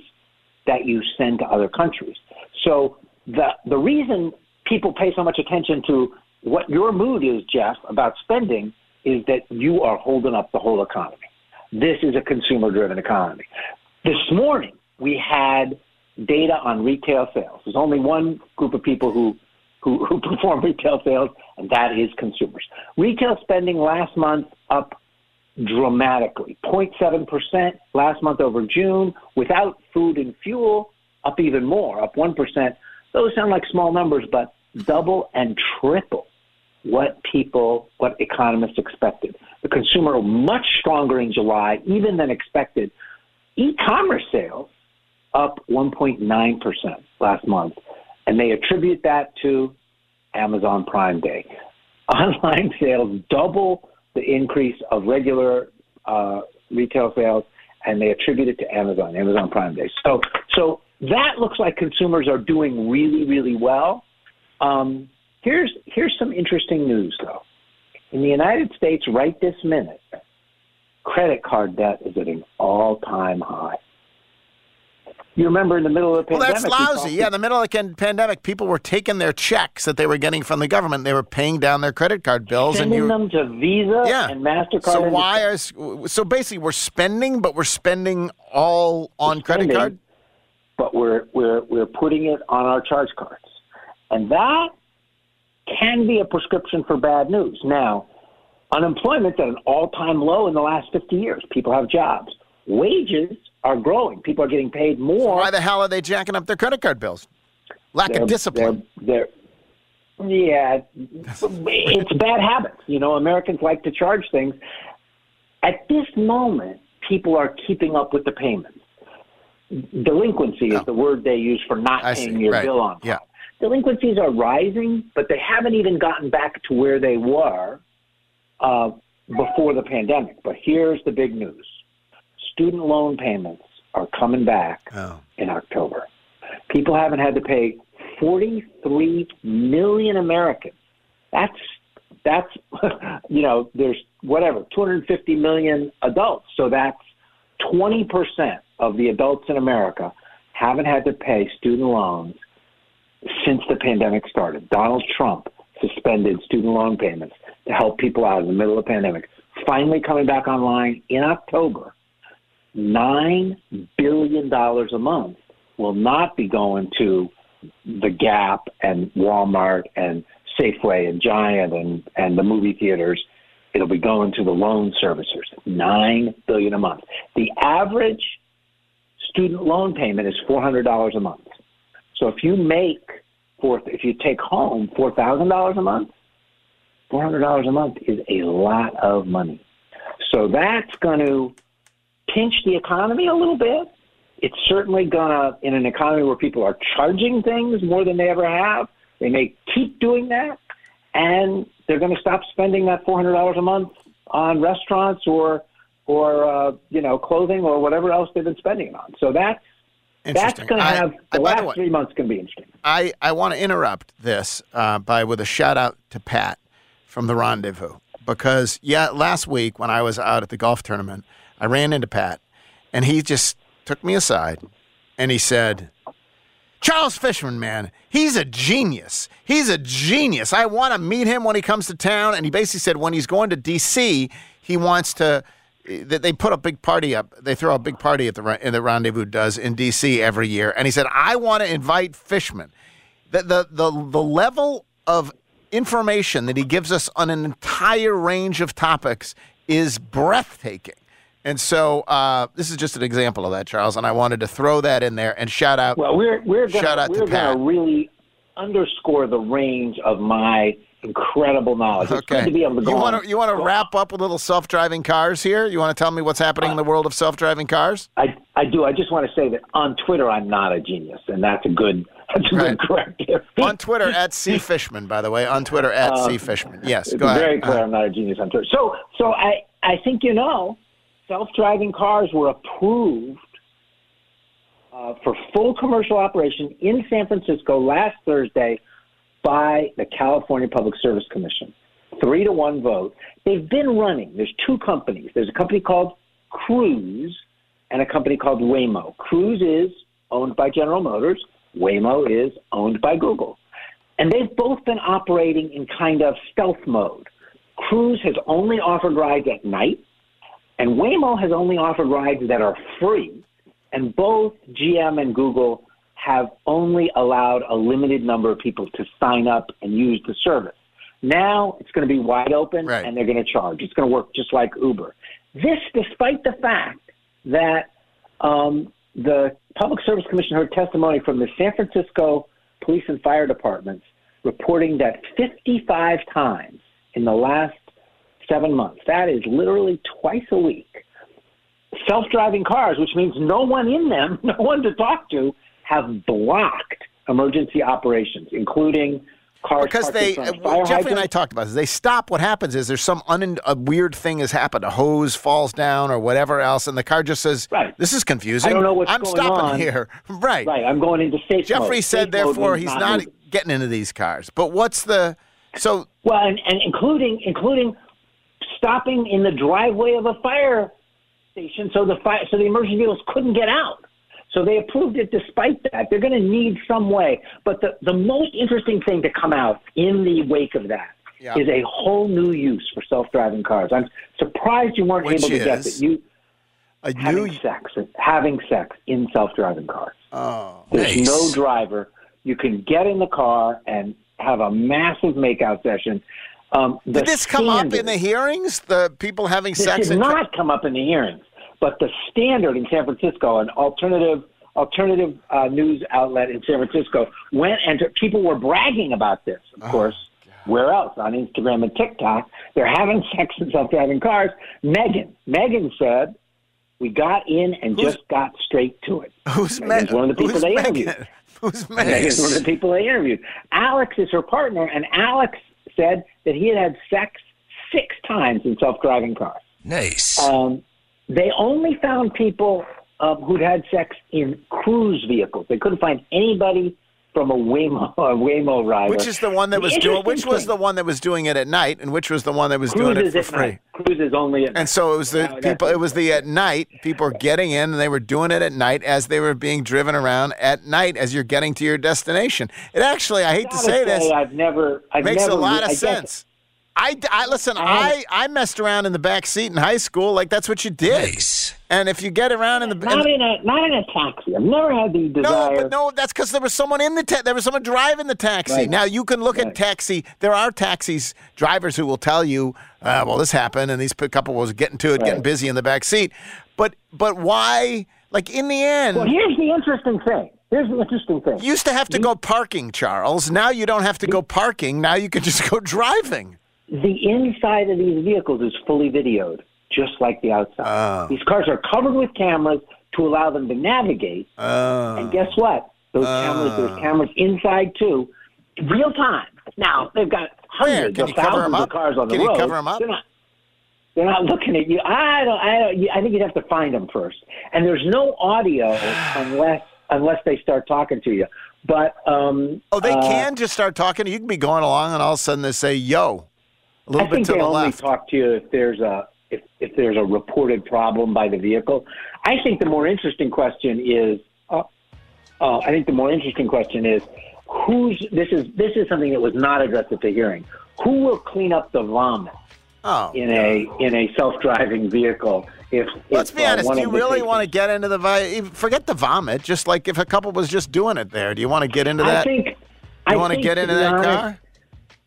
that you send to other countries. So the the reason people pay so much attention to what your mood is, Jeff, about spending is that you are holding up the whole economy. This is a consumer driven economy. This morning we had data on retail sales. There's only one group of people who who, who perform retail sales, and that is consumers. Retail spending last month up dramatically 0.7% last month over June. Without food and fuel, up even more, up 1%. Those sound like small numbers, but double and triple what people, what economists expected. The consumer much stronger in July, even than expected. E-commerce sales up 1.9% last month, and they attribute that to Amazon Prime Day. Online sales double the increase of regular uh, retail sales, and they attribute it to Amazon, Amazon Prime Day. So, so that looks like consumers are doing really, really well. Um, here's here's some interesting news, though. In the United States, right this minute, credit card debt is at an all-time high. You remember in the middle of the Well, pandemic? that's lousy. Yeah, in the middle of the pandemic, people were taking their checks that they were getting from the government. They were paying down their credit card bills, Sending and you them to Visa yeah. and Mastercard. So why is so basically we're spending, but we're spending all on credit card? but we're we're we're putting it on our charge cards, and that can be a prescription for bad news. Now, unemployment's at an all-time low in the last 50 years. People have jobs. Wages are growing. People are getting paid more. Why the hell are they jacking up their credit card bills? Lack They're- of discipline. They're, they're yeah, it's bad habits. You know, Americans like to charge things. At this moment, people are keeping up with the payments. Delinquency is the word they use for not I paying see. your Right. bill on time. Yeah. Delinquencies are rising, but they haven't even gotten back to where they were uh, before the pandemic. But here's the big news: student loan payments are coming back Oh. in October. People haven't had to pay 43 million Americans. That's that's you know there's whatever 250 million adults, so that's 20 percent of the adults in America haven't had to pay student loans since the pandemic started. Donald Trump suspended student loan payments to help people out in the middle of the pandemic. Finally coming back online in October, nine billion dollars a month will not be going to the Gap and Walmart and Safeway and Giant and, and the movie theaters. It'll be going to the loan servicers. Nine billion a month. The average student loan payment is four hundred dollars a month. So if you make four, if you take home four thousand dollars a month, four hundred dollars a month is a lot of money. So that's going to pinch the economy a little bit. It's certainly going to, in an economy where people are charging things more than they ever have, they may keep doing that, and they're going to stop spending that four hundred dollars a month on restaurants or or uh, you know clothing or whatever else they've been spending it on. So that's that's going to have I- the the last way- three months going to be interesting. I, I want to interrupt this uh, by with a shout out to Pat from the Rendezvous because yeah, last week when I was out at the golf tournament, I ran into Pat, and he just took me aside, and he said, "Charles Fishman, man, he's a genius. He's a genius. I want to meet him when he comes to town." And he basically said when he's going to D.C., he wants to. That they put a big party up. They throw a big party at the the Rendezvous does in D.C. every year, and he said, "I want to invite Fishman." The the the, the level of information that he gives us on an entire range of topics is breathtaking. And so uh, this is just an example of that, Charles. And I wanted to throw that in there and shout out. Well, we're we're gonna out we're to Pat. really underscore the range of my incredible knowledge. It's Okay. to be able to go you want to you want to wrap up with little self-driving cars here? You want to tell me what's happening in the world of self-driving cars? I I do. I just want to say that on Twitter, I'm not a genius, and that's a good that's a good corrective. on Twitter at C Fishman, by the way. On Twitter at Uh, C Fishman. Yes, go ahead. very clear Uh, I'm not a genius on Twitter. So so I I think you know, self-driving cars were approved uh, for full commercial operation in San Francisco last Thursday by the California Public Service Commission. Three to one vote. They've been running. There's two companies. There's a company called Cruise and a company called Waymo. Cruise is owned by General Motors. Waymo is owned by Google. And they've both been operating in kind of stealth mode. Cruise has only offered rides at night, and Waymo has only offered rides that are free. And both GM and Google have only allowed a limited number of people to sign up and use the service. Now it's going to be wide open and they're going to charge. It's going to work just like Uber. This, despite the fact that um, the Public Service Commission heard testimony from the San Francisco Police and Fire Departments reporting that 55 times in the last seven months, that is literally twice a week, self-driving cars, which means no one in them, no one to talk to, have blocked emergency operations, including cars because they in front of uh, fire Jeffrey and I talked about this. They stop. What happens is there's some un- a weird thing has happened. A hose falls down or whatever else, and the car just says, right. "This is confusing. I don't know what's I'm going stopping on." here." Right. Right. I'm going into safe Jeffrey mode. said, Safe therefore, he's not not getting into these cars. But what's the so? Well, and, and including including stopping in the driveway of a fire station, so the fire, so the emergency vehicles couldn't get out. So they approved it despite that. They're going to need some way. But the, the most interesting thing to come out in the wake of that is Yeah. a whole new use for self-driving cars. I'm surprised you weren't Which able to get is? it. You a having sex, having sex in self-driving cars. Oh, There's no driver. You can get in the car and have a massive makeout session. Um, Did this come up in the hearings? The people having this sex did not come up in the hearings, but the standard in San Francisco, an alternative alternative uh, news outlet in San Francisco, went and people were bragging about this. Oh, Of course, where else on Instagram and TikTok? They're having sex in self-driving cars. Megan, Megan said, "We got in and just got straight to it." Who's Megan's one of the people who's they Megan? interviewed. Who's Megan's one of the people they interviewed. Alex is her partner, and Alex said that he had had sex six times in self-driving cars. Nice. Um, they only found people um, who'd had sex in cruise vehicles. They couldn't find anybody from a Waymo, a Waymo rider. Which is the one that The was doing? Which was the one that was doing it at night, and which was the one that was doing it for free? night. Cruises only at And so it was the No, people. It was the at night. People were getting in, and they were doing it at night as they were being driven around at night as you're getting to your destination. It actually, I hate to gotta say this, I've never. I've makes never, a lot I of guess- sense. I, I listen. I I, I messed around in the back seat in high school. Like that's what you did. And if you get around in the Not in a not in a taxi. I've never had the desire. no, but no, that's because there was someone in the ta- there was someone driving the taxi. Right. Now you can look at taxi. There are taxis drivers who will tell you, uh, "Well, this happened, and these couple was getting to it, getting busy in the back seat." But but why? Like in the end, Well, here's the interesting thing. Here's the interesting thing. you used to have to go parking, Charles. Now you don't have to go parking. Now you can just go driving. The inside of these vehicles is fully videoed, just like the outside. Oh. These cars are covered with cameras to allow them to navigate. Oh. And guess what? Those cameras, there's cameras inside too, real time. Now they've got hundreds Can of you cover 'em thousands of cars on the road. Can you cover 'em up? They're not. They're not looking at you. I don't. I don't. I think you'd have to find them first. And there's no audio unless unless they start talking to you. But um, Oh, they uh, can just start talking. You can be going along, and all of a sudden they say, "Yo," a little I bit think to they the only left. talk to you if there's a if, if there's a reported problem by the vehicle. I think the more interesting question is, uh, uh, I think the more interesting question is, who's this is this is something that was not addressed at the hearing. Who will clean up the vomit Oh, in a in a self driving vehicle? If Let's if, be uh, honest. one Do you really want to get into the vi- Forget the vomit. Just like if a couple was just doing it there, do you want to get into that? I think. you I want to get into that honest, car?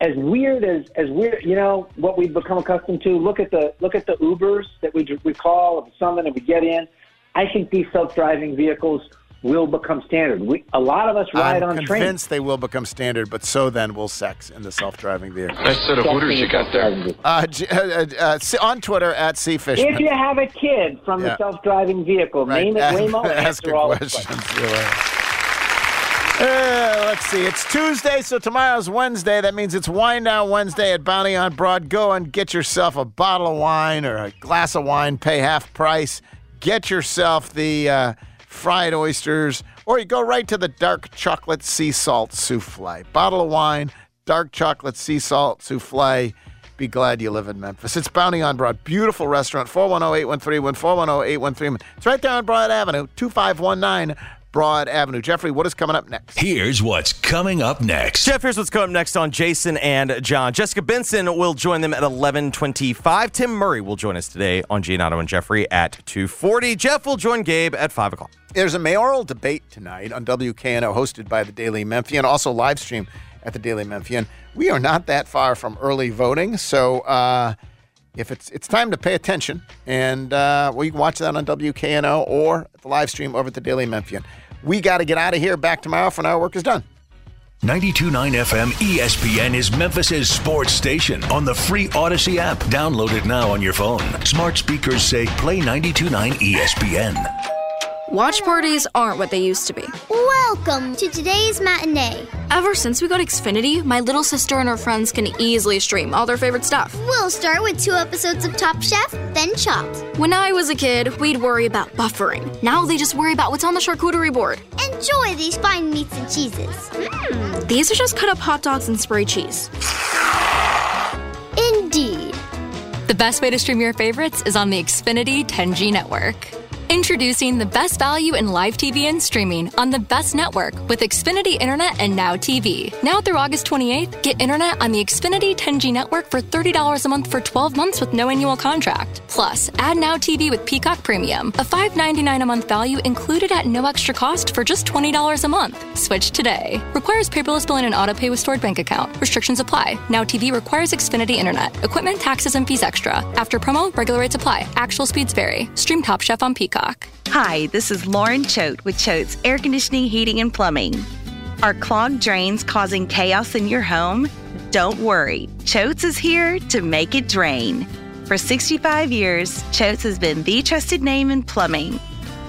As weird as as weird, you know what we've become accustomed to. Look at the look at the Ubers that we we call and summon and we get in. I think these self driving vehicles will become standard. We a lot of us ride I'm on trains. I'm convinced they will become standard, but so then will sex in the self-driving vehicle. Nice set of hooters you got there. Uh, uh, uh, uh, on Twitter at C Fishman. If you have a kid from Yeah. the self driving vehicle, name it Waymo. and Ask answer a question. Uh, let's see. It's Tuesday, so tomorrow's Wednesday. That means it's Wine Down Wednesday at Bounty on Broad. Go and get yourself a bottle of wine or a glass of wine. Pay half price. Get yourself the uh, fried oysters, or you go right to the dark chocolate sea salt souffle. Bottle of wine, dark chocolate sea salt souffle. Be glad you live in Memphis. It's Bounty on Broad. Beautiful restaurant. 410 813 410 813 It's right there on Broad Avenue, 2519 Broad Avenue. Jeffrey, what is coming up next? Here's what's coming up next. Jeff, here's what's coming up next on Jason and John. Jessica Benson will join them at 11:25. Tim Murray will join us today on Giannato and Jeffrey at 2:40. Jeff will join Gabe at 5 o'clock. There's a mayoral debate tonight on WKNO hosted by the Daily Memphian, also live stream at the Daily Memphian. We are not that far from early voting, so uh, if it's it's time to pay attention, and uh, well, you can watch that on WKNO or the live stream over at the Daily Memphian. We got to get out of here. Back tomorrow for now. Work is done. 929 FM ESPN is Memphis's sports station on the free Audacy app. Download it now on your phone. Smart speakers say play 929 ESPN. Watch parties aren't what they used to be. Welcome to today's matinee. Ever since we got Xfinity, my little sister and her friends can easily stream all their favorite stuff. We'll start with two episodes of Top Chef, then Chopped. When I was a kid, we'd worry about buffering. Now they just worry about what's on the charcuterie board. Enjoy these fine meats and cheeses. Mm. These are just cut up hot dogs and spray cheese. Indeed. The best way to stream your favorites is on the Xfinity 10G network. Introducing the best value in live TV and streaming on the best network with Xfinity Internet and Now TV. Now through August 28th, get internet on the Xfinity 10G network for $30 a month for 12 months with no annual contract. Plus, add Now TV with Peacock Premium, a $5.99 a month value included at no extra cost for just $20 a month. Switch today. Requires paperless billing and auto pay with stored bank account. Restrictions apply. Now TV requires Xfinity Internet. Equipment, taxes, and fees extra. After promo, regular rates apply. Actual speeds vary. Stream Top Chef on Peacock. Hi, this is Lauren Choate with Choate's Air Conditioning, Heating, and Plumbing. Are clogged drains causing chaos in your home? Don't worry, Choate's is here to make it drain. For 65 years, Choate's has been the trusted name in plumbing.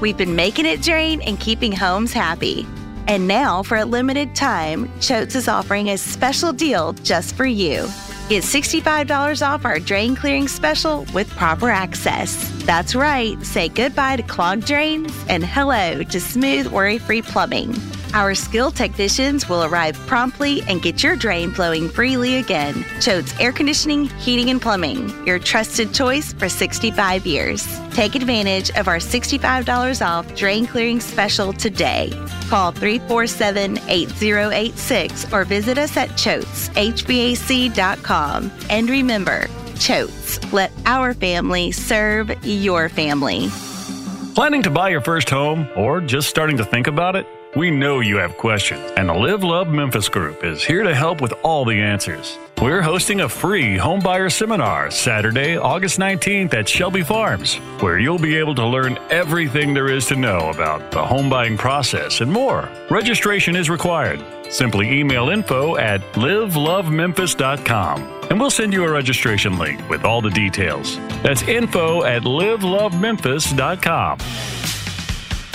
We've been making it drain and keeping homes happy. And now, for a limited time, Choate's is offering a special deal just for you. Get $65 off our drain clearing special with proper access. That's right, say goodbye to clogged drains and hello to smooth, worry free plumbing. Our skilled technicians will arrive promptly and get your drain flowing freely again. Choate's Air Conditioning, Heating, and Plumbing, your trusted choice for 65 years. Take advantage of our $65 off drain clearing special today. Call 347 8086 or visit us at ChoatesHVAC.com. And remember, Choates, let our family serve your family. Planning to buy your first home or just starting to think about it? We know you have questions, and the Live Love Memphis Group is here to help with all the answers. We're hosting a free homebuyer seminar Saturday, August 19th at Shelby Farms, where you'll be able to learn everything there is to know about the home buying process and more. Registration is required. Simply email info at livelovememphis.com and we'll send you a registration link with all the details. That's info at livelovememphis.com.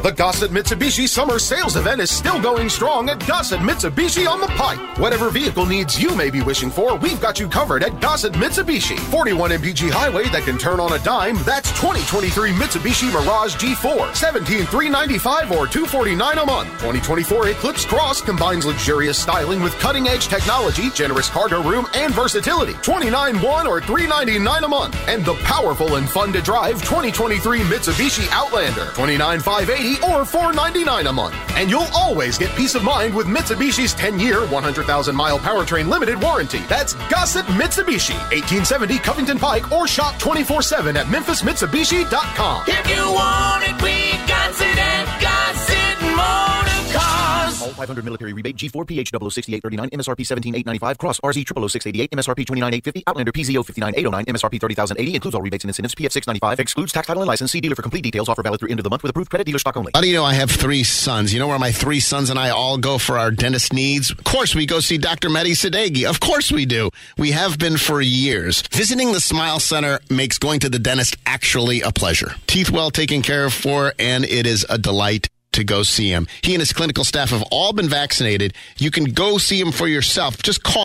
The Gossett Mitsubishi Summer Sales Event is still going strong at Gossett Mitsubishi on the Pike. Whatever vehicle needs you may be wishing for, we've got you covered at Gossett Mitsubishi. 41 MPG highway that can turn on a dime, that's 2023 Mitsubishi Mirage G4. 17395 or 249 a month. 2024 Eclipse Cross combines luxurious styling with cutting-edge technology, generous cargo room, and versatility. 29.1 or 399 a month. And the powerful and fun to drive 2023 Mitsubishi Outlander. 29,580 or $4.99 a month. And you'll always get peace of mind with Mitsubishi's 10-year, 100,000-mile powertrain limited warranty. That's Gossett Mitsubishi, 1870 Covington Pike, or shop 24-7 at memphismitsubishi.com. If you want it, we got it at. All 500 military rebate G4 PH 006839 MSRP 17895 Cross RZ 00688 MSRP 29850 Outlander PZO 59809 MSRP 30080 includes all rebates and incentives PF 695 excludes tax title and license see dealer for complete details offer valid through end of the month with approved credit dealer stock only. How do you know I have three sons? You know where my three sons and I all go for our dentist needs? Of course, we go see Dr. Mehdi Sadeghi. Of course we do. We have been for years. Visiting the Smile Center makes going to the dentist actually a pleasure. Teeth well taken care of for, and it is a delight to go see him. He and his clinical staff have all been vaccinated. You can go see him for yourself. Just call.